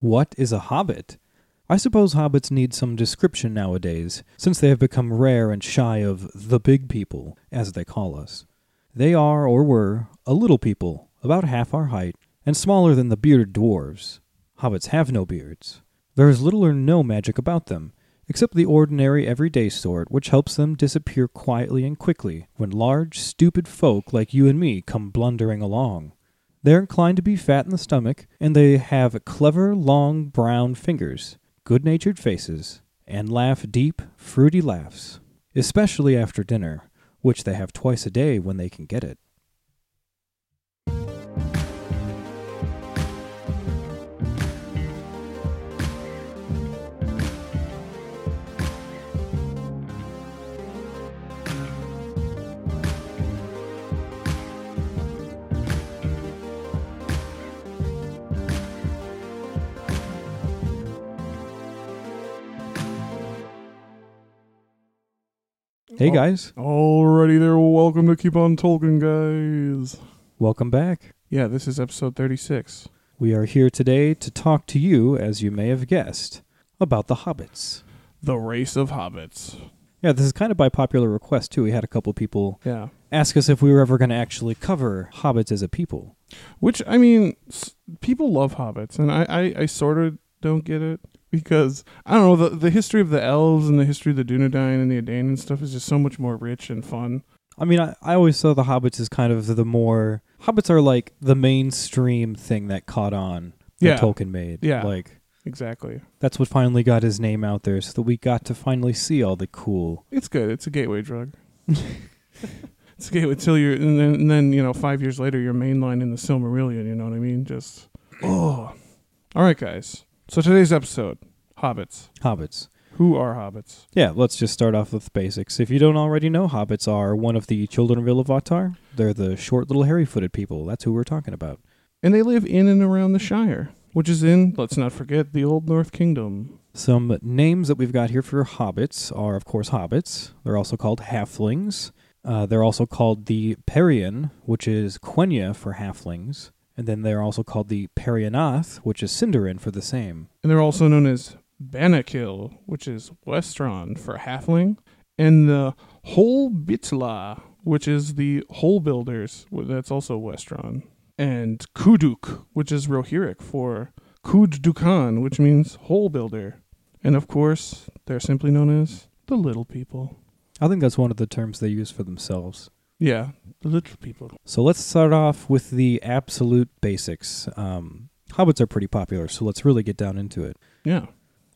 What is a hobbit? I suppose hobbits need some description nowadays, since they have become rare and shy of the big people, as they call us. They are, or were, a little people, about half our height, and smaller than the bearded dwarves. Hobbits have no beards. There is little or no magic about them, except the ordinary everyday sort which helps them disappear quietly and quickly when large, stupid folk like you and me come blundering along. They're inclined to be fat in the stomach, and they have clever, long, brown fingers, good natured faces, and laugh deep, fruity laughs, especially after dinner, which they have twice a day when they can get it. Hey Oh. guys, Alrighty there, welcome to Keep On Tolkien, guys. welcome back. Yeah, this is episode 36. We are here today to talk to you, as you may have guessed, about the hobbits. The Race of Hobbits. Yeah, this is kind of by popular request too. We had a couple people Yeah. ask us if we were ever going to actually cover hobbits as a people. Which, I mean, s- people love hobbits, and I, I, I sort of don't get it because, I don't know, the, the history of the elves and the history of the Dunedain and the Edain and stuff is just so much more rich and fun. I mean, I, I always saw the hobbits as kind of the more hobbits are like the mainstream thing that caught on that Yeah. Tolkien made. Yeah. like Exactly. that's what finally got his name out there, so that we got to finally see all the cool. It's good. It's a gateway drug. it's a gateway till you're, and then, and then, you know, five years later, you're mainline in the Silmarillion, you know what I mean? Just, oh. All right, guys. So today's episode, Hobbits. Hobbits. Who are hobbits? Yeah, let's just start off with basics. If you don't already know, hobbits are one of the children of Iluvatar. They're the short little hairy-footed people. That's who we're talking about. And they live in and around the Shire, which is in, let's not forget, the Old North Kingdom. Some names that we've got here for hobbits are, of course, hobbits. They're also called halflings. Uh, they're also called the Perian, which is Quenya for halflings. And then they're also called the Periannath, which is Sindarin for the same. And they're also known as Banakil, which is Westron for halfling, and the Holbitla, which is the Hole Builders, that's also Westron, and Kuduk, which is Rohirric for Kuddukan, which means Hole Builder. And of course, they're simply known as the Little People. I think that's one of the terms they use for themselves. Yeah, the Little People. So let's start off with the absolute basics. Um, hobbits are pretty popular, so let's really get down into it. Yeah.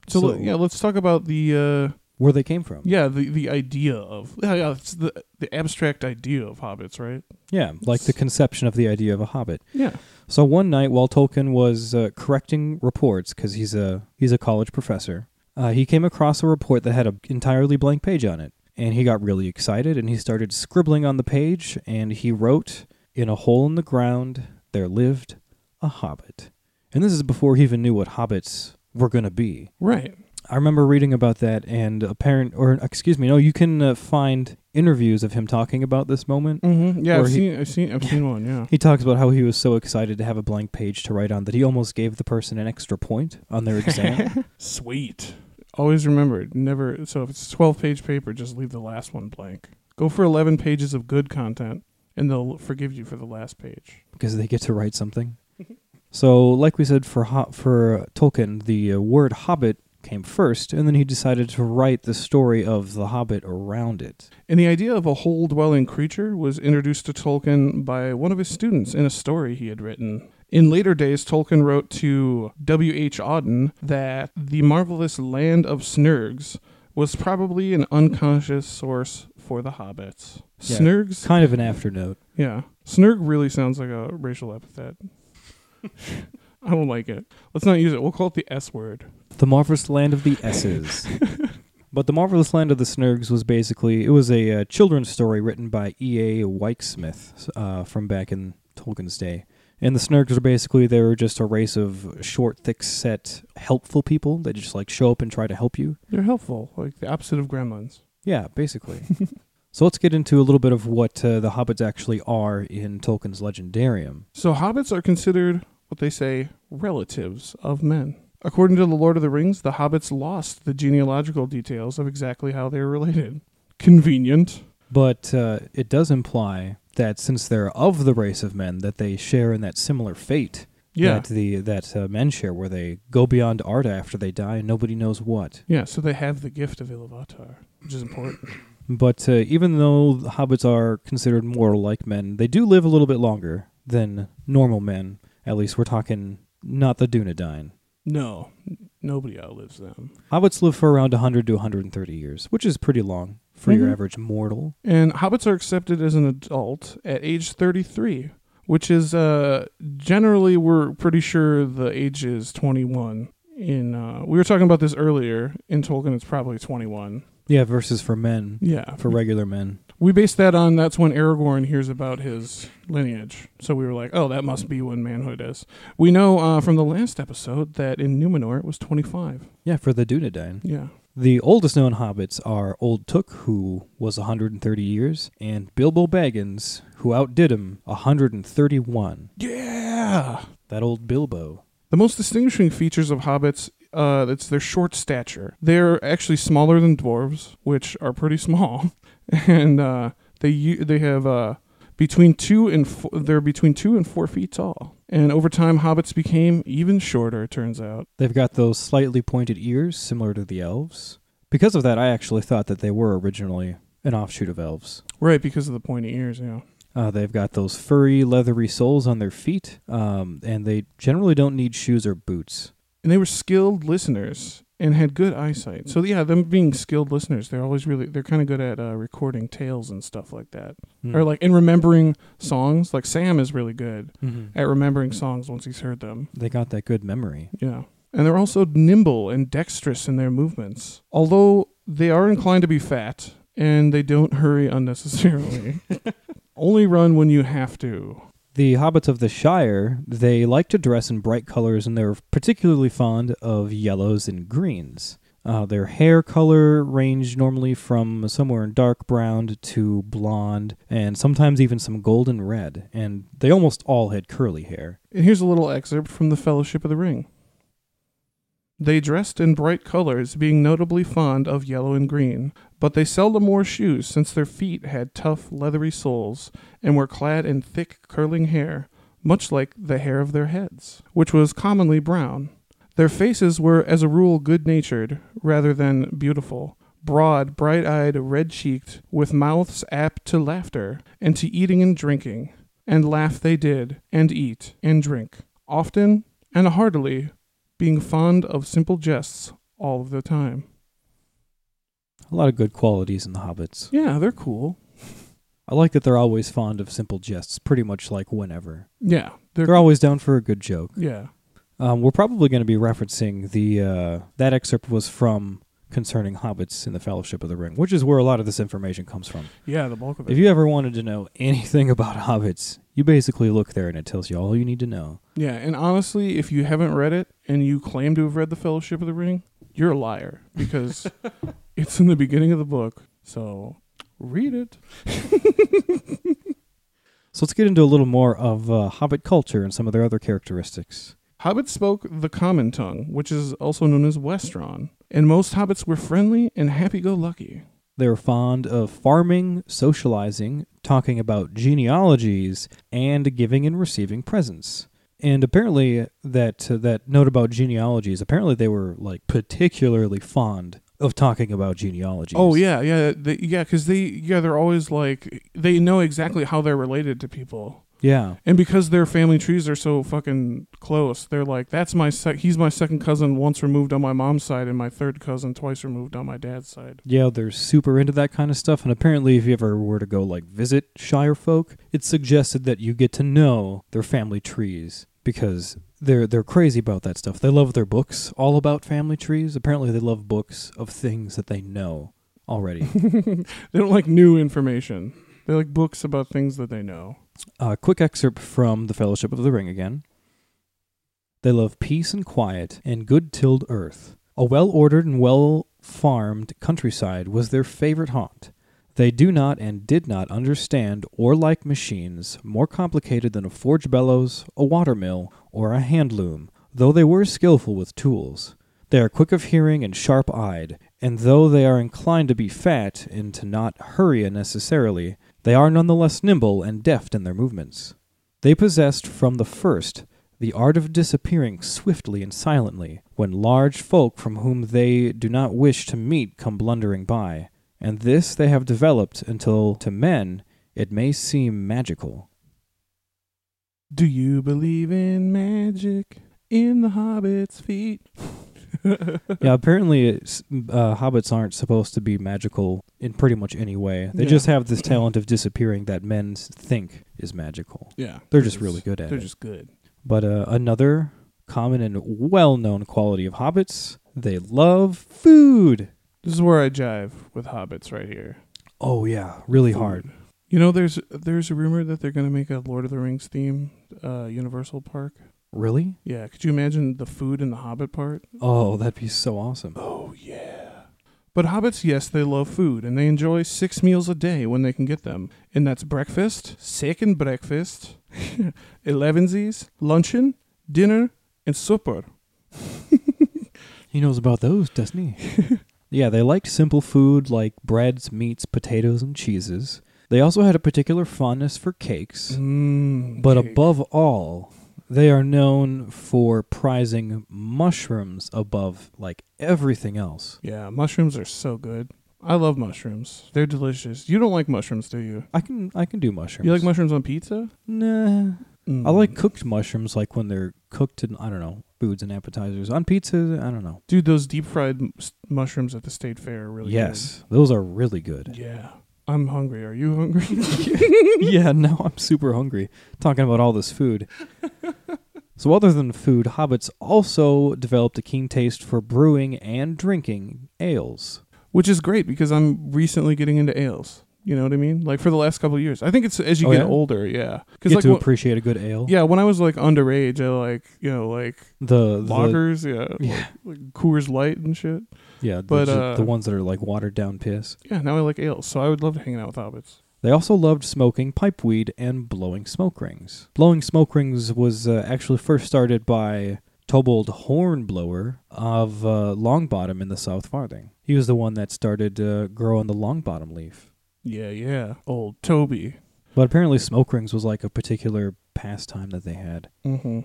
So, So- yeah, let's talk about the uh, Where they came from. yeah the the idea of yeah, yeah it's the the abstract idea of hobbits, right? Yeah, like the conception of the idea of a hobbit. Yeah. So one night, while Tolkien was uh, correcting reports, because he's a he's a college professor, uh, he came across a report that had an entirely blank page on it, and he got really excited and he started scribbling on the page, and he wrote, "In a hole in the ground there lived a hobbit," and this is before he even knew what hobbits were going to be. Right. I remember reading about that, and apparent, or excuse me, no, you can uh, find interviews of him talking about this moment. Mm-hmm. Yeah, I've he- seen I've seen I've seen one. Yeah. He talks about how he was so excited to have a blank page to write on that he almost gave the person an extra point on their exam. Sweet. Always remember, never. So if it's a twelve page paper, just leave the last one blank. Go for eleven pages of good content, and they'll forgive you for the last page. because they get to write something. so, like we said for ho- for Tolkien, the uh, word hobbit came first, and then he decided to write the story of the hobbit around it. And the idea of a hole dwelling creature was introduced to Tolkien by one of his students in a story he had written. In later days, Tolkien wrote to W.H. Auden that the marvelous land of Snergs was probably an unconscious source for the hobbits. Yeah. Snergs? Kind of an afternote. Yeah. Snerg really sounds like a racial epithet. I don't like it. Let's not use it. We'll call it the S word. The marvelous land of the S's. but the marvelous land of the Snergs was basically it was a uh, children's story written by E. A. Wyke-Smith uh, from back in Tolkien's day. And the Snergs are basically they were just a race of short, thick set, helpful people that just like show up and try to help you. They're helpful, like the opposite of gremlins. Yeah, basically. so let's get into a little bit of what uh, the hobbits actually are in Tolkien's Legendarium. So hobbits are considered what they say relatives of men. According to the Lord of the Rings, the hobbits lost the genealogical details of exactly how they were related. Convenient. But uh, it does imply that since they're of the race of men, that they share in that similar fate Yeah. that the that uh, men share, where they go beyond Arda after they die, and nobody knows what. Yeah, so they have the gift of Iluvatar, which is important. But uh, even though the hobbits are considered mortal like men, they do live a little bit longer than normal men. At least we're talking not the Dunedain. No, nobody outlives them. Hobbits live for around 100 to 130 years, which is pretty long for your Mhm. average mortal. And hobbits are accepted as an adult at age 33, which is uh generally we're pretty sure the age is 21. In uh we were talking about this earlier in Tolkien it's probably 21. Yeah, versus for men, Yeah. for regular men. we based that on that's when Aragorn hears about his lineage. So we were like, "Oh, that must be when manhood is." We know uh from the last episode that in Numenor it was 25. Yeah, for the Dunedain. Yeah. The oldest known hobbits are Old Took, who was 130 years, and Bilbo Baggins, who outdid him 131. Yeah. That old Bilbo. The most distinguishing features of hobbits uh, it's their short stature. They're actually smaller than dwarves, which are pretty small, and uh, they they have uh, between two and four, they're between two and four feet tall. And over time, hobbits became even shorter. It turns out. They've got those slightly pointed ears, similar to the elves. Because of that, I actually thought that they were originally an offshoot of elves. Right, because of the pointy ears. Yeah. Uh, they've got those furry, leathery soles on their feet, um, and they generally don't need shoes or boots. and they were skilled listeners and had good eyesight. So yeah, them being skilled listeners, they're always really they're kind of good at uh, recording tales and stuff like that, Hmm. or like in remembering songs. Like Sam is really good Mhm. at remembering songs once he's heard them. They got that good memory. Yeah, and they're also nimble and dexterous in their movements. Although they are inclined to be fat and they don't hurry unnecessarily. Only run when you have to. The hobbits of the Shire, they like to dress in bright colors, and they're particularly fond of yellows and greens. Uh, their hair color ranged normally from somewhere in dark brown to blonde, and sometimes even some golden red. And they almost all had curly hair. And here's a little excerpt from the Fellowship of the Ring. They dressed in bright colors, being notably fond of yellow and green, but they seldom wore shoes, since their feet had tough, leathery soles, and were clad in thick, curling hair, much like the hair of their heads, which was commonly brown. Their faces were, as a rule, good natured, rather than beautiful, broad, bright eyed, red cheeked, with mouths apt to laughter, and to eating and drinking. And laugh they did, and eat, and drink, often and heartily, being fond of simple jests all of the time. A lot of good qualities in the hobbits. Yeah, they're cool. I like that they're always fond of simple jests, pretty much like whenever. Yeah, they're, They're always down for a good joke. yeah. Um, we're probably going to be referencing the uh, that excerpt was from concerning hobbits in the Fellowship of the Ring, which is where a lot of this information comes from. Yeah, the bulk of it. If you ever wanted to know anything about hobbits, you basically look there and it tells you all you need to know. yeah, and honestly, if you haven't read it and you claim to have read the Fellowship of the Ring, you're a liar because it's in the beginning of the book. So read it. So let's get into a little more of uh, hobbit culture and some of their other characteristics. Hobbits spoke the common tongue, which is also known as Westron, and most hobbits were friendly and happy-go-lucky. They were fond of farming, socializing, talking about genealogies, and giving and receiving presents. And apparently, that uh, that note about genealogies, apparently they were like particularly fond of talking about genealogies. Oh yeah, yeah, they, yeah. Because they, yeah, they're always like they know exactly how they're related to people, yeah. and because their family trees are so fucking close, they're like, that's my sec- he's my second cousin once removed on my mom's side, and my third cousin twice removed on my dad's side. Yeah, they're super into that kind of stuff. And apparently, if you ever were to go like visit Shire folk, it's suggested that you get to know their family trees because they're they're crazy about that stuff. They love their books all about family trees. Apparently, they love books of things that they know already. they don't like new information. They like books about things that they know. A quick excerpt from The Fellowship of the Ring again. They love peace and quiet and good tilled earth. A well ordered and well farmed countryside was their favorite haunt. They do not and did not understand or like machines more complicated than a forge bellows, a water mill, or a hand loom, though they were skillful with tools. They are quick of hearing and sharp eyed, and though they are inclined to be fat and to not hurry unnecessarily, they are none the less nimble and deft in their movements. They possessed from the first the art of disappearing swiftly and silently when large folk from whom they do not wish to meet come blundering by, and this they have developed until to men it may seem magical. Do you believe in magic in the hobbit's feet? yeah, apparently uh, hobbits aren't supposed to be magical in pretty much any way. They Yeah. just have this talent of disappearing that men think is magical. Yeah. They're just really good at it. They're just good. But uh, another common and well known quality of hobbits, they love food. This is where I jive with hobbits right here. Oh, yeah, really Food. hard. You know, there's there's a rumor that they're gonna make a Lord of the Rings theme, uh, Universal Park. Really? Yeah, could you imagine the food in the Hobbit part? Oh, that'd be so awesome. Oh yeah. But hobbits, yes, they love food and they enjoy six meals a day when they can get them. And that's breakfast, second breakfast, elevensies, luncheon, dinner, and supper. He knows about those, doesn't he? yeah, they liked simple food like breads, meats, potatoes, and cheeses. They also had a particular fondness for cakes. Mm, But cake. above all, they are known for prizing mushrooms above like everything else. Yeah, mushrooms are so good. I love mushrooms. They're delicious. You don't like mushrooms, do you? I can I can do mushrooms. You like mushrooms on pizza? Nah. Mm. I like cooked mushrooms like when they're cooked in I don't know, foods and appetizers. On pizza, I don't know. Dude, those deep fried m- mushrooms at the state fair are really yes, those are really good. good. Yeah. I'm hungry. Are you hungry? yeah, now I'm super hungry talking about all this food. so, other than food, hobbits also developed a keen taste for brewing and drinking ales. Which is great because I'm recently getting into ales. You know what I mean? Like for the last couple of years. I think it's as you Oh, get yeah? older, yeah. Get Because like to wh- appreciate a good ale. yeah, when I was like underage, I like you know like the, the lagers, yeah, yeah, like Coors Light and shit. yeah, But, the, uh, the ones that are like watered down piss. Yeah, now I like ales, so I would love to hang out with hobbits. They also loved smoking pipeweed and blowing smoke rings. Blowing smoke rings was uh, actually first started by Tobold Hornblower of uh, Longbottom in the South Farthing. He was the one that started uh, growing the Longbottom leaf. Yeah, yeah. Old Toby. But apparently, smoke rings was like a particular pastime that they had. Mm-hmm.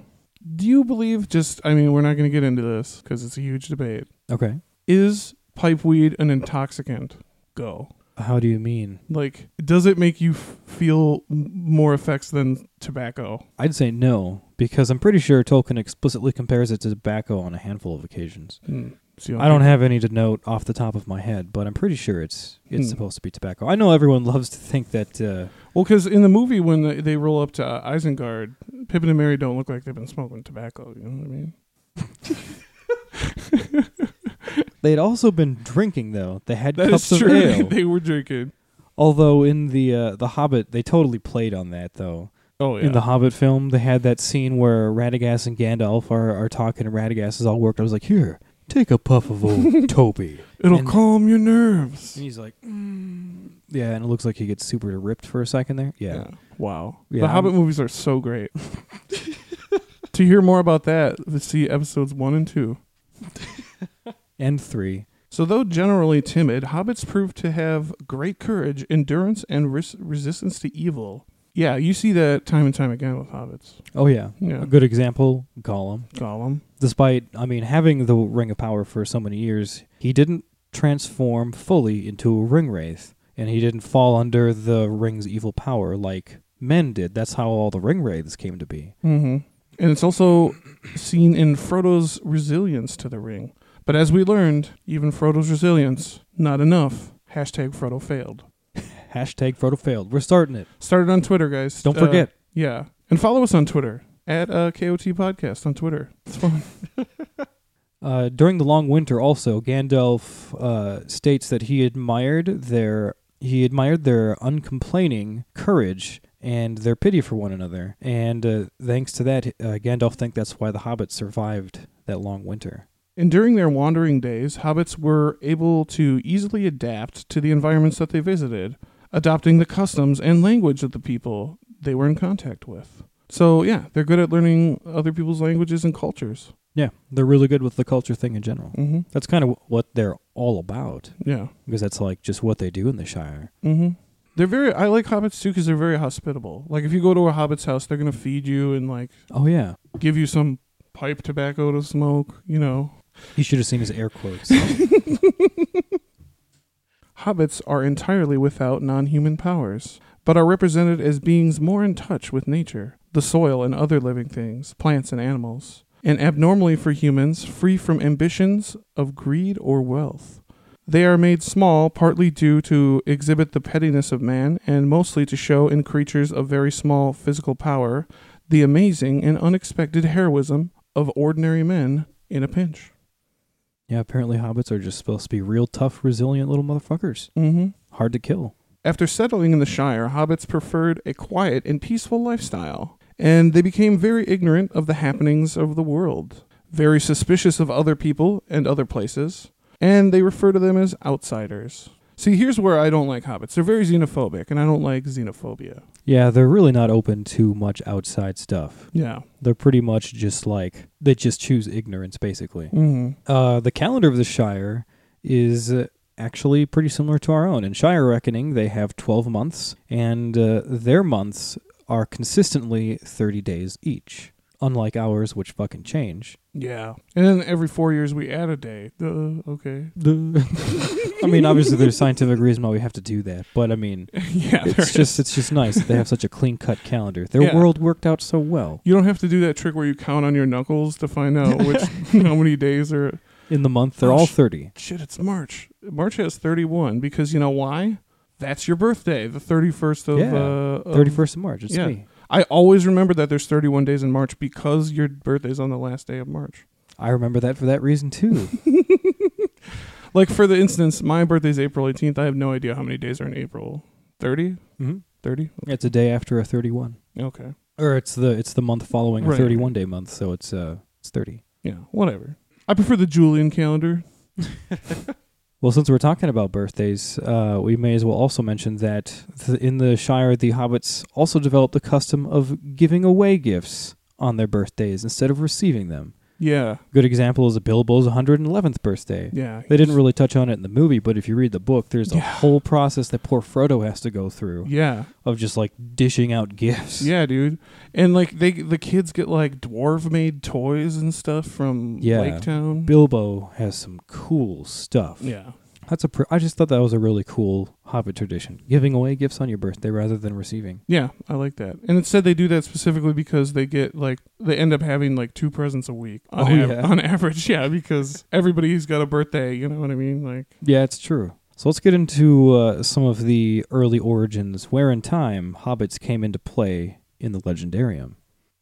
Do you believe? Just, I mean, we're not going to get into this because it's a huge debate. Okay. Is pipeweed an intoxicant? Go. How do you mean? Like, does it make you f- feel more effects than tobacco? I'd say no, because I'm pretty sure Tolkien explicitly compares it to tobacco on a handful of occasions. Hmm. So I don't have any to note off the top of my head, but I'm pretty sure it's it's Hmm. supposed to be tobacco. I know everyone loves to think that. Uh, Well, because in the movie when they, they roll up to uh, Isengard, Pippin and Merry don't look like they've been smoking tobacco. You know what I mean? They'd also been drinking though. They had That cups is of true. ale. they were drinking. Although in the uh, the Hobbit, they totally played on that though. Oh yeah. In the Hobbit film, they had that scene where Radagast and Gandalf are, are talking, and Radagast is all worked. I was like, "Here, take a puff of old Toby." It'll and- calm your nerves. And he's like, mm. "Yeah," and it looks like he gets super ripped for a second there. Yeah, Wow. Yeah, the I'm- Hobbit movies are so great. to hear more about that, let's see episodes one and two. And three. So, though generally timid, hobbits prove to have great courage, endurance, and res- resistance to evil. Yeah, you see that time and time again with hobbits. Oh yeah, Yeah. a good example, Gollum. Gollum. Despite, I mean, having the Ring of Power for so many years, he didn't transform fully into a ring wraith, and he didn't fall under the ring's evil power like men did. That's how all the ring wraiths came to be. Mm-hmm. And it's also seen in Frodo's resilience to the ring. But as we learned, even Frodo's resilience, not enough. Hashtag Frodo failed. Hashtag Frodo failed. We're starting it. Started on Twitter, guys. Don't Uh, forget. Yeah. And follow us on Twitter at uh, KOT Podcast on Twitter. It's fun. Uh, during the long winter, also Gandalf uh, states that he admired their he admired their uncomplaining courage and their pity for one another, and uh, thanks to that, uh, Gandalf think that's why the hobbits survived that long winter. And during their wandering days, hobbits were able to easily adapt to the environments that they visited, adopting the customs and language of the people they were in contact with. So yeah, they're good at learning other people's languages and cultures. Yeah, they're really good with the culture thing in general. Mm-hmm. That's kind of what they're all about Yeah. because that's like just what they do in the Shire. Mm-hmm. They're very. I like hobbits too because they're very hospitable. Like if you go to a hobbit's house, they're gonna feed you and like Oh yeah, give you some pipe tobacco to smoke. You know, you should have seen his air quotes. hobbits are entirely without non-human powers, but are represented as beings more in touch with nature, the soil, and other living things, plants and animals, and abnormally for humans, free from ambitions of greed or wealth. They are made small partly due to exhibit the pettiness of man, and mostly to show in creatures of very small physical power the amazing and unexpected heroism of ordinary men in a pinch. Yeah, apparently hobbits are just supposed to be real tough, resilient little motherfuckers. Mm-hmm. Hard to kill. After settling in the Shire, hobbits preferred a quiet and peaceful lifestyle, and they became very ignorant of the happenings of the world, very suspicious of other people and other places, and they refer to them as outsiders. See, here's where I don't like hobbits. They're very xenophobic, and I don't like xenophobia. Yeah, they're really not open to much outside stuff. Yeah. They're pretty much just like they just choose ignorance basically. Mm-hmm. Uh, the calendar of the Shire is uh, actually pretty similar to our own. In Shire reckoning, they have 12 months, and uh, their months are consistently 30 days each. Unlike ours, which fucking change. Yeah. And then every four years we add a day. Uh, okay. I mean, obviously, there's scientific reason why we have to do that, but I mean, yeah. it's is. just it's just nice that they have such a clean cut calendar. Their Yeah. world worked out so well. You don't have to do that trick where you count on your knuckles to find out which how many days are In the month, they're Oh, all 30. 30. Shit, it's March. March has 31 because you know why? That's your birthday, the 31st of Yeah, uh of- 31st of March. It's yeah. me. I always remember that there's 31 days in March because your birthday's on the last day of March. I remember that for that reason too. Like for the instance, my birthday's April 18th. I have no idea how many days are in April. 30? hmm 30? It's a day after a 31. Okay. Or it's the it's the month following a Right. 31 day month, so it's uh it's 30. Yeah, whatever. I prefer the Julian calendar. Well, since we're talking about birthdays, uh, we may as well also mention that th- in the Shire, the hobbits also developed the custom of giving away gifts on their birthdays instead of receiving them. Yeah. Good example is Bilbo's 111th birthday. Yeah. They didn't really touch on it in the movie, but if you read the book, there's a whole process that poor Frodo has to go through Yeah. of just like dishing out gifts. Yeah, dude. And like they the kids get like dwarf made toys and stuff from Yeah. Lake Town. Bilbo has some cool stuff. yeah. That's a. Pr- I just thought that was a really cool Hobbit tradition, giving away gifts on your birthday rather than receiving. Yeah, I like that. And it said they do that specifically because they get like they end up having like two presents a week on, Oh, av- yeah. on average. Yeah, because everybody's got a birthday. You know what I mean? Like, Yeah, it's true. So let's get into uh, some of the early origins, where in time hobbits came into play in the Legendarium.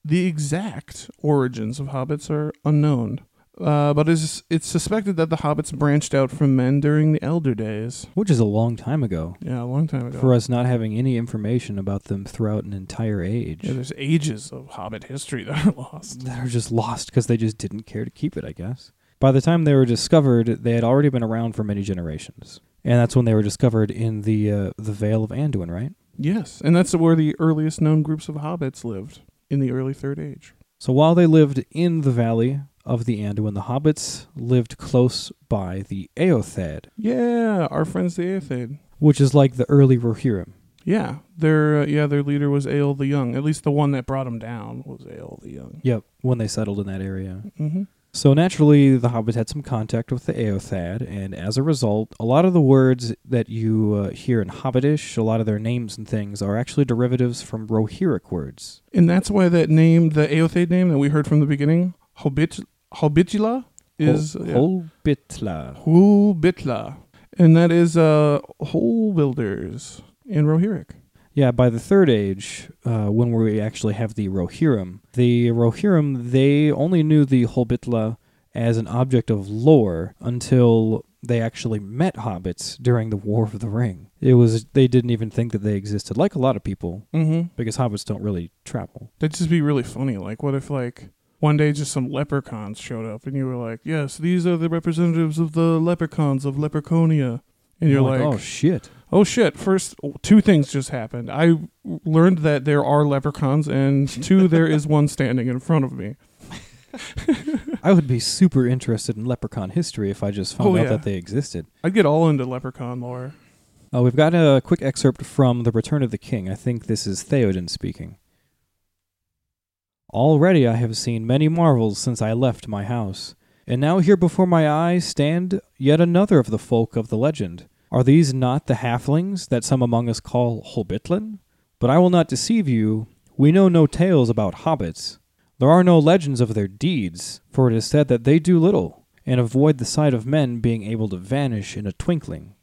the exact origins of hobbits are unknown. Uh, but it's, it's suspected that the hobbits branched out from men during the Elder Days. Which is a long time ago. Yeah, a long time ago. For us not having any information about them throughout an entire age. yeah, there's ages of hobbit history that are lost. that are just lost because they just didn't care to keep it, I guess. By the time they were discovered, they had already been around for many generations. And that's when they were discovered in the uh, the Vale of Anduin, right? Yes, and that's where the earliest known groups of hobbits lived in the early Third Age. So while they lived in the valley of the Anduin, the hobbits lived close by the Eotheod, Yeah, our friends the Eotheod. which is like the early Rohirrim. Yeah, their uh, yeah their leader was Eorl the Young. At least the one that brought him down was Eorl the Young. Yep, when they settled in that area. Mm-hmm. So naturally, the hobbits had some contact with the Eotheod, and as a result, a lot of the words that you uh, hear in Hobbitish, a lot of their names and things, are actually derivatives from Rohirric words. And that's why that name, the Eotheod name that we heard from the beginning, Hobbit Hobbitula, is Hol- yeah, Holbitla. Hulbitla, and that is uh hole builders in Rohirric. Yeah, by the Third Age, uh, when we actually have the Rohirrim, the Rohirrim, they only knew the Holbitla as an object of lore until they actually met hobbits during the War of the Ring. It was they didn't even think that they existed, like a lot of people, Mm-hmm. because hobbits don't really travel. That'd just be really funny. Like, what if like one day just some leprechauns showed up and you were like, "Yes, these are the representatives of the leprechauns of Leprechonia," and you're like, oh shit. Oh shit! First, two things just happened. I learned that there are leprechauns, and two, there is one standing in front of me. I would be super interested in leprechaun history if I just found Oh, out yeah. that they existed. I'd get all into leprechaun lore. Uh, we've got a quick excerpt from The Return of the King. I think this is Theoden speaking. Already I have seen many marvels since I left my house, and now here before my eyes stand yet another of the folk of the legend. Are these not the halflings that some among us call Holbytlan? But I will not deceive you. We know no tales about hobbits. There are no legends of their deeds, for it is said that they do little, and avoid the sight of men being able to vanish in a twinkling.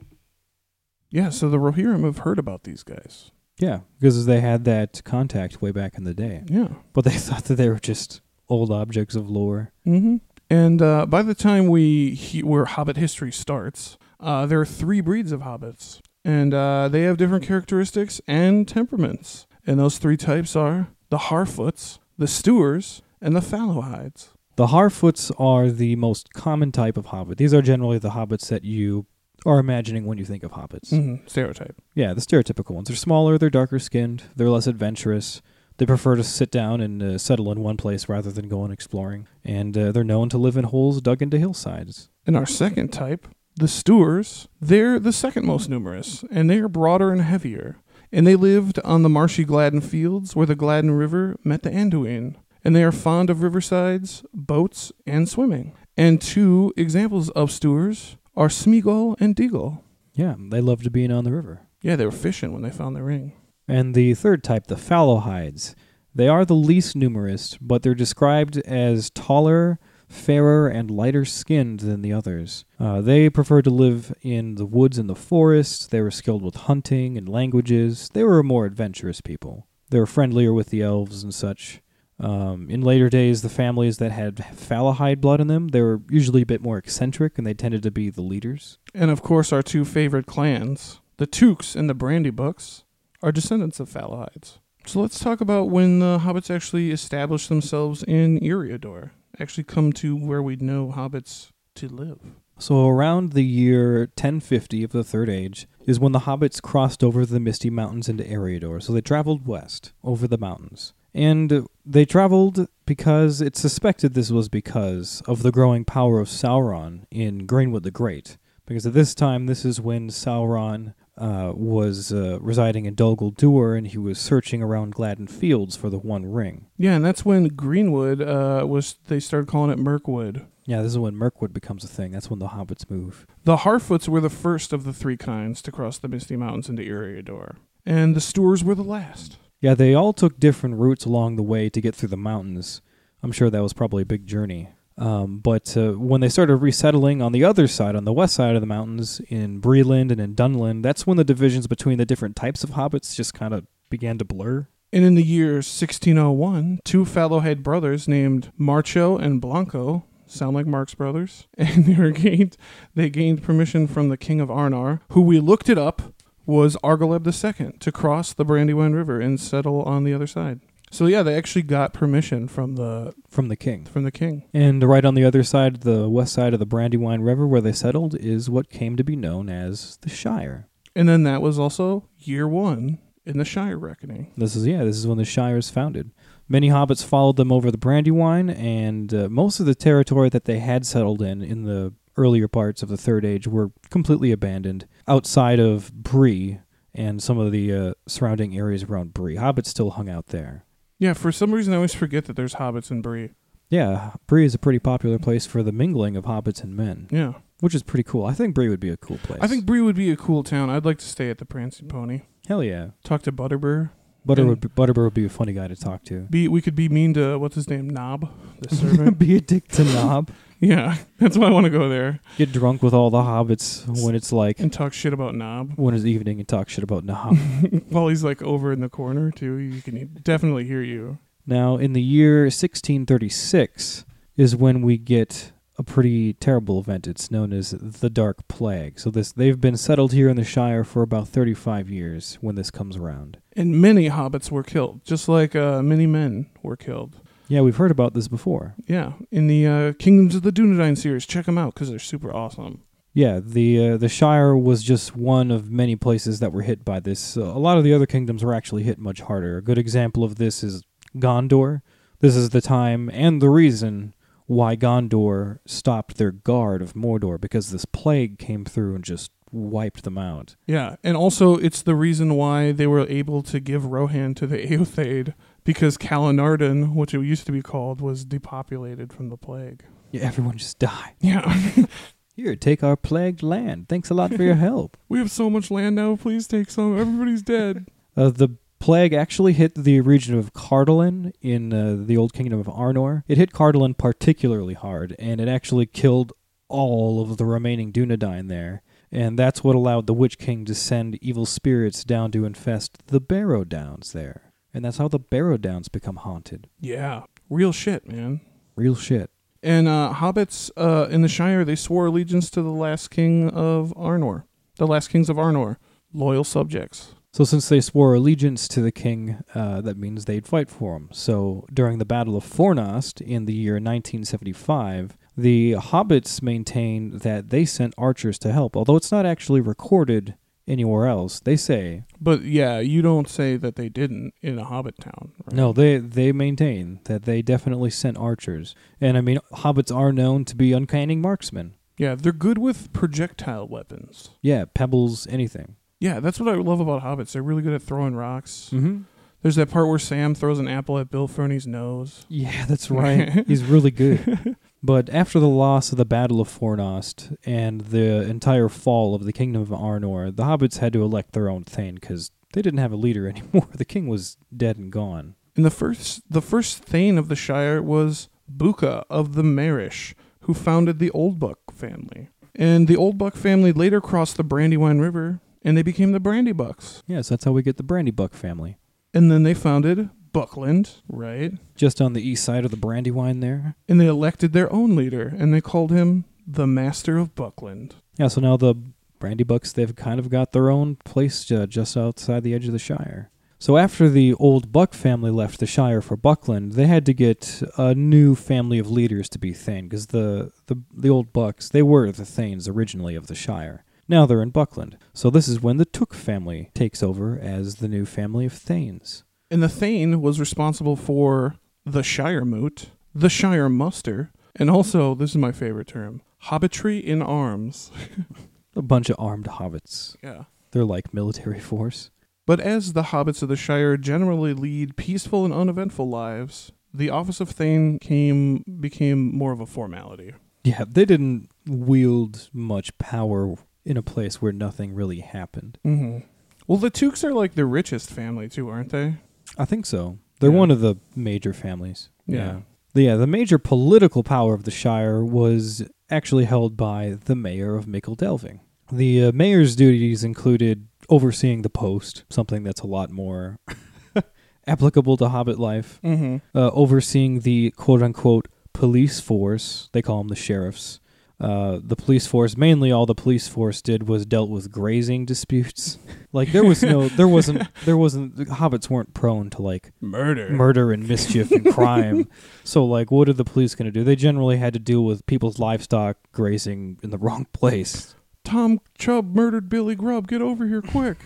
Yeah, so the Rohirrim have heard about these guys. Yeah, because they had that contact way back in the day. Yeah. But they thought that they were just old objects of lore. Mm-hmm. And uh, by the time we he- where Hobbit history starts, uh, there are three breeds of hobbits, and uh, they have different characteristics and temperaments. And those three types are the Harfoots, the Stoors, and the Fallohides. The Harfoots are the most common type of hobbit. These are generally the hobbits that you are imagining when you think of hobbits. Mm-hmm. Stereotype. Yeah, the stereotypical ones. They're smaller, they're darker skinned, they're less adventurous. They prefer to sit down and uh, settle in one place rather than go going exploring. And uh, they're known to live in holes dug into hillsides. And our second type, the Stoors, they're the second most numerous, and they are broader and heavier. And they lived on the marshy Gladden fields where the Gladden River met the Anduin. And they are fond of riversides, boats, and swimming. And two examples of Stoors are Smeagol and Deagol. Yeah, they loved being on the river. Yeah, they were fishing when they found the ring. And the third type, the Fallohides. They are the least numerous, but they're described as taller, fairer, and lighter skinned than the others. Uh, they prefer to live in the woods and the forests. They were skilled with hunting and languages. They were a more adventurous people. They were friendlier with the elves and such. Um, in later days, the families that had Fallohide blood in them, they were usually a bit more eccentric, and they tended to be the leaders. And of course, our two favorite clans, the Tooks and the Brandybucks, are descendants of Fallohides. So let's talk about when the hobbits actually established themselves in Eriador, actually come to where we know hobbits to live. So around the year 1050 of the Third Age is when the hobbits crossed over the Misty Mountains into Eriador. So they traveled west over the mountains. And they traveled because it's suspected this was because of the growing power of Sauron in Greenwood the Great. Because at this time, this is when Sauron uh, was uh, residing in Dol Guldur and he was searching around Gladden Fields for the One Ring. Yeah, and that's when Greenwood uh, was. They started calling it Mirkwood. Yeah, this is when Mirkwood becomes a thing. That's when the hobbits move. The Harfoots were the first of the three kinds to cross the Misty Mountains into Eriador, and the Stoors were the last. Yeah, they all took different routes along the way to get through the mountains. I'm sure that was probably a big journey. Um, but uh, when they started resettling on the other side, on the west side of the mountains, in Breland and in Dunland, that's when the divisions between the different types of hobbits just kind of began to blur. And in the year 1601, two Fallohide brothers named Marcho and Blanco sound like Marx brothers, and they gained they gained permission from the king of Arnor, who we looked it up was Argeleb II to cross the Brandywine River and settle on the other side. So yeah, they actually got permission from the From the king. from the king. And right on the other side, the west side of the Brandywine River, where they settled, is what came to be known as the Shire. And then that was also year 1 in the Shire reckoning. This is yeah, this is when the Shire is founded. Many hobbits followed them over the Brandywine, and uh, most of the territory that they had settled in in the earlier parts of the Third Age were completely abandoned outside of Bree and some of the uh, surrounding areas around Bree. Hobbits still hung out there. Yeah, for some reason I always forget that there's hobbits in Bree. Yeah, Bree is a pretty popular place for the mingling of hobbits and men, Yeah. which is pretty cool. I think Bree would be a cool place. I think Bree would be a cool town. I'd like to stay at the Prancing Pony. hell yeah. Talk to Butterbur. Butter would be, Butterbur would be a funny guy to talk to. Be we could be mean to what's his name, Nob, the servant. be a dick to Nob. yeah, that's why I want to go there Get drunk with all the hobbits when it's like and talk shit about Nob. when it's evening and talk shit about Nob. While he's like over in the corner too, you can definitely hear you. now, in the year 1636 is when we get a pretty terrible event. It's known as the Dark Plague. So this they've been settled here in the Shire for about 35 years when this comes around. And many hobbits were killed, just like uh, many men were killed. Yeah, we've heard about this before. Yeah, in the uh, Kingdoms of the Dunedain series, check them out because they're super awesome. Yeah, the uh, the Shire was just one of many places that were hit by this. Uh, a lot of the other kingdoms were actually hit much harder. A good example of this is Gondor. This is the time and the reason why Gondor stopped their guard of Mordor because this plague came through and just wiped them out. Yeah, and also it's the reason why they were able to give Rohan to the Eotheod because Calenardhon, which it used to be called, was depopulated from the plague. Yeah, everyone just died. Yeah. Here, take our plagued land. Thanks a lot for your help. we have so much land now. Please take some. Everybody's dead. Uh, the plague actually hit the region of Cardolan in uh, the old kingdom of Arnor. It hit Cardolan particularly hard, and it actually killed all of the remaining Dunedain there. And that's what allowed the Witch King to send evil spirits down to infest the Barrow Downs there. And that's how the Barrow Downs become haunted. Yeah. Real shit, man. Real shit. And uh, hobbits uh, in the Shire, they swore allegiance to the last king of Arnor. The last kings of Arnor. Loyal subjects. So, since they swore allegiance to the king, uh, that means they'd fight for him. So, during the Battle of Fornost in the year 1975, the hobbits maintain that they sent archers to help, although it's not actually recorded anywhere else. They say But yeah, you don't say that they didn't in a hobbit town. Right? no. They they maintain that they definitely sent archers, and I mean hobbits are known to be uncanny marksmen. Yeah, they're good with projectile weapons. Yeah, pebbles, anything. Yeah, that's what I love about hobbits. They're really good at throwing rocks. Mm-hmm. There's that part where Sam throws an apple at Bill Ferny's nose. Yeah, that's right. He's really good. But after the loss of the Battle of Fornost and the entire fall of the Kingdom of Arnor, the hobbits had to elect their own Thane because they didn't have a leader anymore. The king was dead and gone. And the first the first Thane of the Shire was Bucca of the Marish, who founded the Old Buck family. And the Old Buck family later crossed the Brandywine River and they became the Brandy Bucks. Yes, that's how we get the Brandybuck family. And then they founded Buckland, right? Just on the east side of the Brandywine there. And they elected their own leader and they called him the Master of Buckland. Yeah, so now the Brandybucks, they've kind of got their own place uh, just outside the edge of the Shire. So after the old Buck family left the Shire for Buckland, they had to get a new family of leaders to be Thane, because the, the, the old Bucks, they were the Thanes originally of the Shire. Now they're in Buckland. So this is when the Took family takes over as the new family of Thanes. And the Thane was responsible for the Shire Moot, the Shire Muster, and also, this is my favorite term, hobbitry in arms. A bunch of armed hobbits. Yeah. They're like military force. But as the hobbits of the Shire generally lead peaceful and uneventful lives, the office of Thane came became more of a formality. Yeah, they didn't wield much power in a place where nothing really happened. Mm-hmm. Well, the Tukes are like the richest family too, aren't they? I think so. They're Yeah. one of the major families. Yeah. The- Yeah, the major political power of the Shire was actually held by the mayor of Delving. The uh, mayor's duties included overseeing the post, something that's a lot more applicable to Hobbit life, Mm-hmm. uh, overseeing the quote unquote police force. They call them the sheriffs. Uh, the police force, mainly all the police force did was dealt with grazing disputes. like there was no, there wasn't, there wasn't. The hobbits weren't prone to like Murder. murder and mischief and crime. So like, what are the police going to do? They generally had to deal with people's livestock grazing in the wrong place. Tom Chubb murdered Billy Grubb. Get over here quick.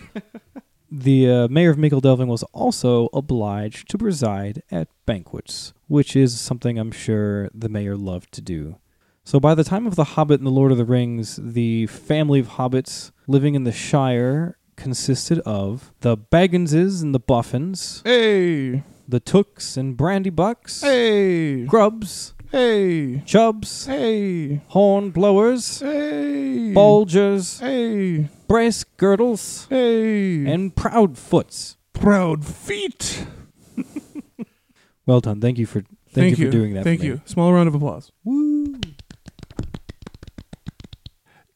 The uh, mayor of Delving was also obliged to preside at banquets, which is something I'm sure the mayor loved to do. So by the time of The Hobbit and The Lord of the Rings, the family of hobbits living in the Shire consisted of the Bagginses and the Boffins, hey. the Tooks and Brandybucks, Hey. Grubbs, Hey. Chubbs, Hey. Hornblowers, Hey. Bulgers, Hey. Brace Girdles, Hey. and Proudfoots. proud feet. Well done. Thank you for thank, you, for doing that. Thank you. Small round of applause. Woo.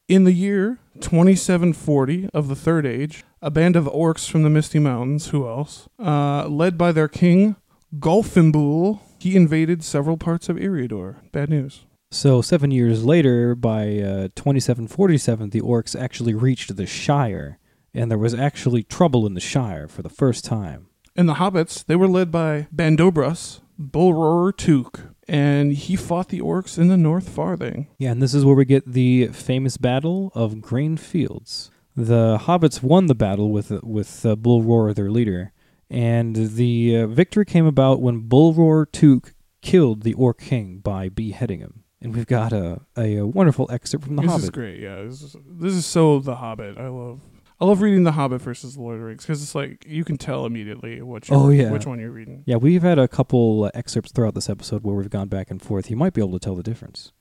In the year 2740 of the Third Age, a band of orcs from the Misty Mountains, who else, uh, led by their king, Golfimbul, he invaded several parts of Eriador. Bad news. So seven years later, by uh, 2747, the orcs actually reached the Shire, and there was actually trouble in the Shire for the first time. And the hobbits, they were led by Bandobras, Bulroar Took, and he fought the orcs in the North Farthing. Yeah, and this is where we get the famous battle of Green Fields. The hobbits won the battle with with uh, Bulroar, their leader, and the uh, victory came about when Bulroar Took killed the Orc King by beheading him. And we've got a, a, a wonderful excerpt from The this Hobbit. is great. Yeah, this is, this is so The Hobbit. I love. I love reading The Hobbit versus The Lord of the Rings because it's like you can tell immediately what Oh, yeah. which one you're reading. Yeah, we've had a couple uh, excerpts throughout this episode where we've gone back and forth. You might be able to tell the difference.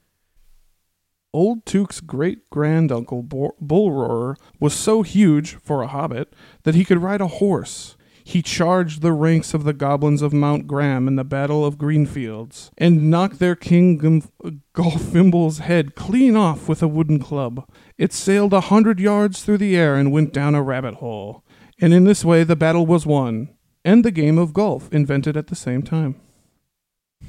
Old Took's great granduncle Bor- Bullroarer was so huge for a hobbit that he could ride a horse. He charged the ranks of the goblins of Mount Gram in the Battle of Greenfields and knocked their king Gum- Golfimbul's head clean off with a wooden club. It sailed a hundred yards through the air and went down a rabbit hole. And in this way, the battle was won, and the game of golf invented at the same time.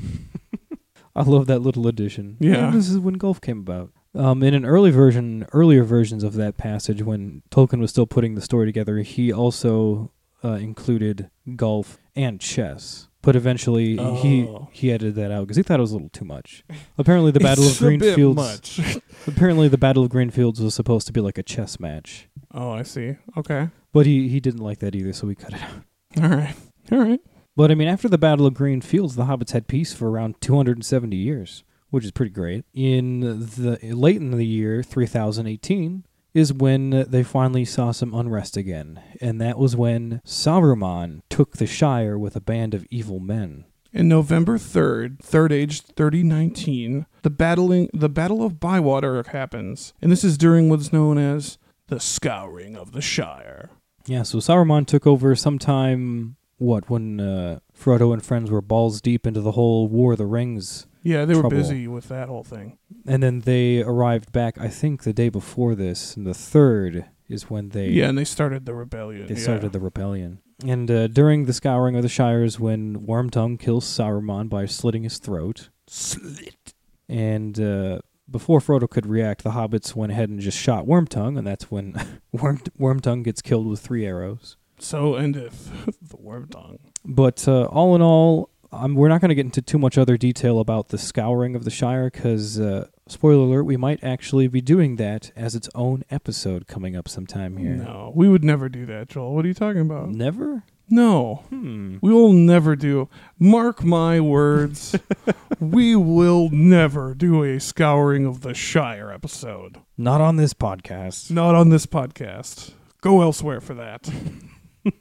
I love that little addition. Yeah. And this is when golf came about. Um, in an early version, earlier versions of that passage, when Tolkien was still putting the story together, he also uh, included golf and chess. But eventually, he Oh. he edited that out because he thought it was a little too much. Apparently, the Battle of It's a bit Greenfields. much. Apparently, the Battle of Greenfields was supposed to be like a chess match, oh, I see. Okay. but he he didn't like that either, so we cut it out. All right. All right. But I mean, after the Battle of Green Fields, the hobbits had peace for around 270 years, which is pretty great. In the late in the year 3018 is when they finally saw some unrest again, and that was when Saruman took the Shire with a band of evil men. In November 3rd, Third Age 3019, the battling the Battle of Bywater happens, and this is during what's known as the Scouring of the Shire. Yeah, so Saruman took over sometime what when uh, Frodo and friends were balls deep into the whole War of the Rings Yeah, they were Trouble. busy with that whole thing. and then they arrived back I think the day before this and the 3rd is when they yeah, and they started the rebellion. They yeah. started the rebellion. And uh, during the scouring of the Shires, when Wormtongue kills Saruman by slitting his throat, slit. and uh, before Frodo could react, the hobbits went ahead and just shot Wormtongue, and that's when Worm- Wormtongue gets killed with three arrows. So endeth the worm tongue. But uh, all in all, um, we're not going to get into too much other detail about the scouring of the Shire, because, uh, spoiler alert, we might actually be doing that as its own episode coming up sometime here. No, we would never do that, Joel. What are you talking about? Never? No, Hmm. we will never do. Mark my words. we will never do a Scouring of the Shire episode. Not on this podcast. Not on this podcast. Go elsewhere for that.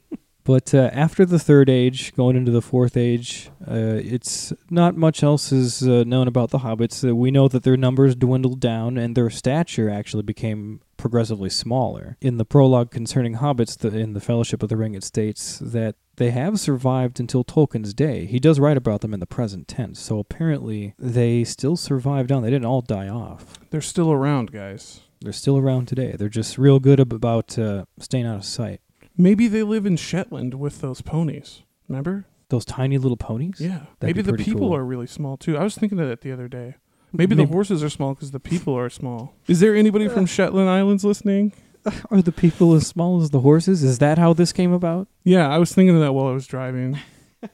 But uh, after the third age, going into the fourth age, uh, it's not much else is uh, known about the hobbits. Uh, we know that their numbers dwindled down and their stature actually became progressively smaller. In the prologue concerning hobbits the, in the Fellowship of the Ring, it states that they have survived until Tolkien's day. He does write about them in the present tense, so apparently they still survived on. They didn't all die off. They're still around, guys. They're still around today. They're just real good ab- about uh, staying out of sight. Maybe they live in Shetland with those ponies. Remember? Those tiny little ponies? Yeah. That'd Maybe the people cool. are really small too. I was thinking of that the other day. Maybe, the horses are small because the people are small. Is there anybody from Shetland Islands listening? Are the people as small as the horses? Is that how this came about? Yeah, I was thinking of that while I was driving.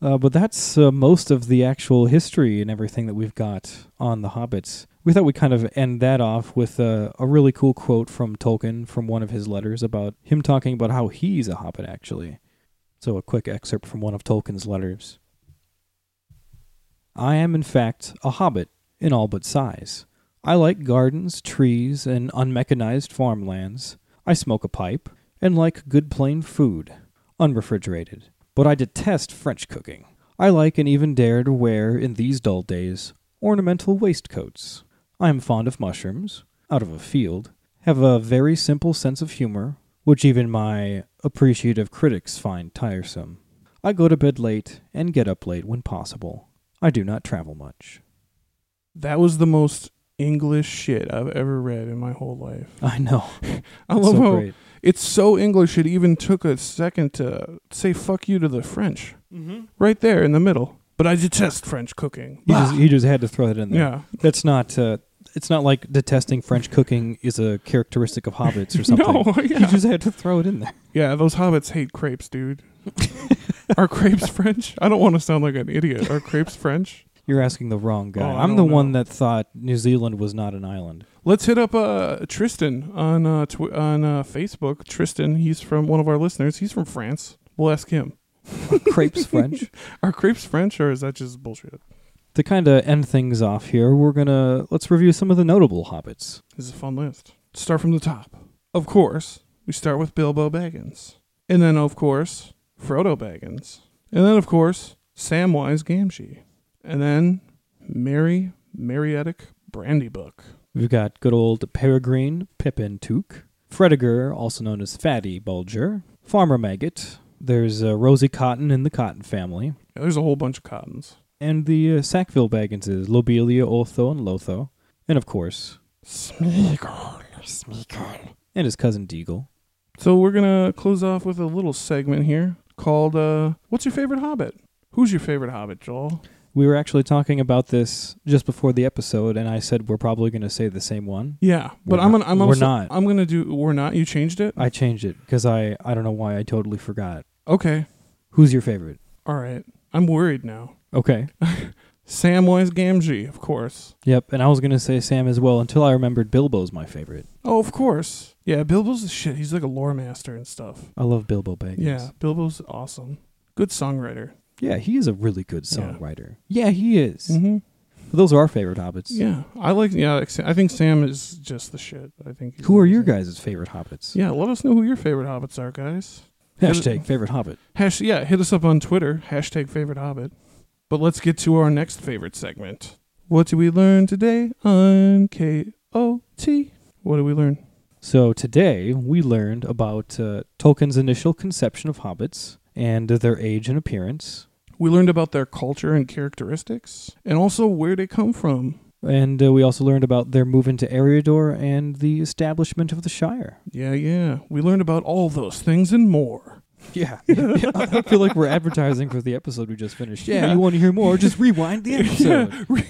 Uh, but that's uh, most of the actual history and everything that we've got on the Hobbits. We thought we'd kind of end that off with uh, a really cool quote from Tolkien from one of his letters about him talking about how he's a Hobbit, actually. So, a quick excerpt from one of Tolkien's letters. I am, in fact, a Hobbit in all but size. I like gardens, trees, and unmechanized farmlands. I smoke a pipe and like good plain food, unrefrigerated. But I detest French cooking. I like and even dare to wear, in these dull days, ornamental waistcoats. I am fond of mushrooms, out of a field, have a very simple sense of humor, which even my appreciative critics find tiresome. I go to bed late and get up late when possible. I do not travel much. That was the most English shit I've ever read in my whole life. I know. I love so how great. it's so English it even took a second to say fuck you to the French. Mm-hmm. Right there in the middle. But I detest French cooking. He just, he just had to throw that in there. yeah. That's not. Uh, it's not like detesting French cooking is a characteristic of hobbits or something. No, yeah. just had to throw it in there. yeah, those hobbits hate crepes, dude. Are crepes French? I don't want to sound like an idiot. Are crepes French? You're asking the wrong guy. Oh, I'm the don't one that thought New Zealand was not an island. Let's hit up uh, Tristan on uh, tw- on uh, Facebook. Tristan, he's from one of our listeners. He's from France. We'll ask him. Crepes French. Are crepes French or is that just bullshit? To kind of end things off here, we're gonna let's review some of the notable hobbits. This is a fun list. Start from the top. Of course, we start with Bilbo Baggins. And then, of course, Frodo Baggins. And then, of course, Samwise Gamgee. And then, Merry Meriadoc Brandybuck. We've got good old Peregrine Pippin Took, Fredegar, also known as Fatty Bolger, Farmer Maggot. There's uh, Rosie Cotton in the Cotton family, Yeah, there's a whole bunch of cottons. And the uh, Sackville Bagginses, Lobelia, Otho, and Lotho, and of course, Smeagol. and his cousin Deagol. So we're gonna close off with a little segment here called uh, "What's your favorite Hobbit?" Who's your favorite Hobbit, Joel? We were actually talking about this just before the episode, and I said we're probably going to say the same one. Yeah, but We're I'm gonna I'm we're not. I'm gonna do. We're not. You changed it. I changed it because I I don't know why I totally forgot. Okay. Who's your favorite? All right. I'm worried now. Okay. Samwise Gamgee, of course. Yep, and I was going to say Sam as well until I remembered Bilbo's my favorite. Oh, of course. Yeah, Bilbo's the shit. He's like a lore master and stuff. I love Bilbo Baggins. Yeah, Bilbo's awesome. Good songwriter. Yeah, he is a really good songwriter. Yeah, he is. Mm-hmm. Those are our favorite hobbits. Yeah, I like. Yeah, I think Sam is just the shit. I think. Who are your guys' favorite hobbits? Yeah, let us know who your favorite hobbits are, guys. Hashtag favorite hobbit. Hash, yeah, hit us up on Twitter. Hashtag favorite hobbit. But let's get to our next favorite segment. What did we learn today on KOT? What did we learn? So today we learned about uh, Tolkien's initial conception of hobbits and their age and appearance. We learned about their culture and characteristics, and also where they come from. And uh, we also learned about their move into Eriador and the establishment of the Shire. Yeah, yeah. We learned about all those things and more. Yeah. I feel like we're advertising for the episode we just finished. Yeah, you want to hear more? Just rewind the episode.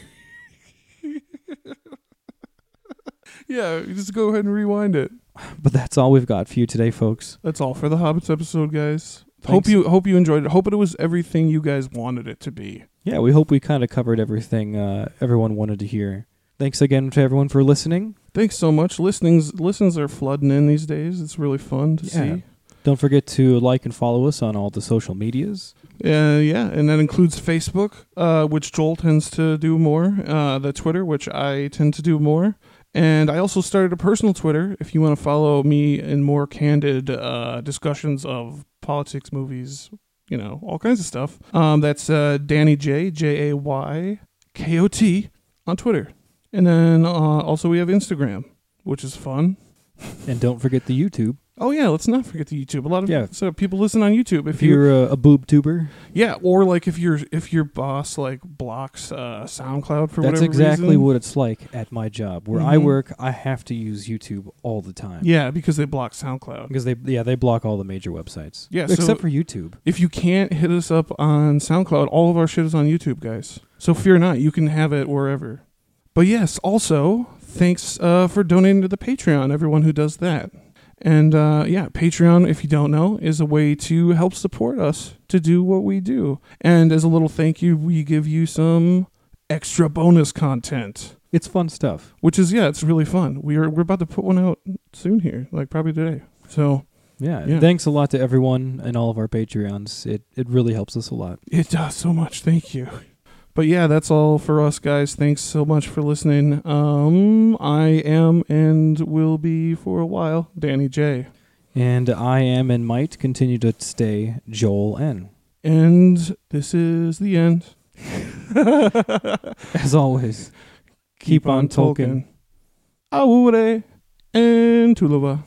Yeah, just go ahead and rewind it. But that's all we've got for you today, folks. That's all for the Hobbits episode, guys. Hope you hope you enjoyed it. Hope it was everything you guys wanted it to be. Yeah, we hope we kind of covered everything uh, everyone wanted to hear. Thanks again to everyone for listening. Thanks so much. Listenings listens are flooding in these days. It's really fun to Yeah. see. Don't forget to like and follow us on all the social medias. Uh, yeah, and that includes Facebook, uh, which Joel tends to do more. Uh, the Twitter, which I tend to do more. And I also started a personal Twitter if you want to follow me in more candid uh, discussions of politics, movies, you know, all kinds of stuff. Um, that's uh, Danny J, J A Y K O T on Twitter. And then uh, also we have Instagram, which is fun. And don't forget the YouTube. Oh yeah, let's not forget the YouTube. A lot of Yeah. so people listen on YouTube. If If, you you're a, a boob tuber, yeah, or like if your if your boss like blocks uh, SoundCloud for whatever. that's whatever exactly reason. what it's like at my job. Where I Mhm. work, I have to use YouTube all the time. Yeah, because they block SoundCloud. Because they yeah, they block all the major websites. Yeah, Except so- for YouTube. If you can't hit us up on SoundCloud, all of our shit is on YouTube, guys. So fear not, you can have it wherever. But yes, also thanks uh, for donating to the Patreon. Everyone who does that. And uh, yeah, Patreon, if you don't know, is a way to help support us to do what we do. And as a little thank you, we give you some extra bonus content. It's fun stuff. which is yeah, it's really fun. We are we're about to put one out soon here, like probably today. So Yeah. Yeah. Thanks a lot to everyone and all of our Patreons. It it really helps us a lot. it does so much. Thank you. But yeah, that's all for us guys. Thanks so much for listening. Um, I am and will be for a while Danny J. And I am and might continue to stay Joel N. And this is the end. As always, keep, on, Tolkien. Awure and Tulava.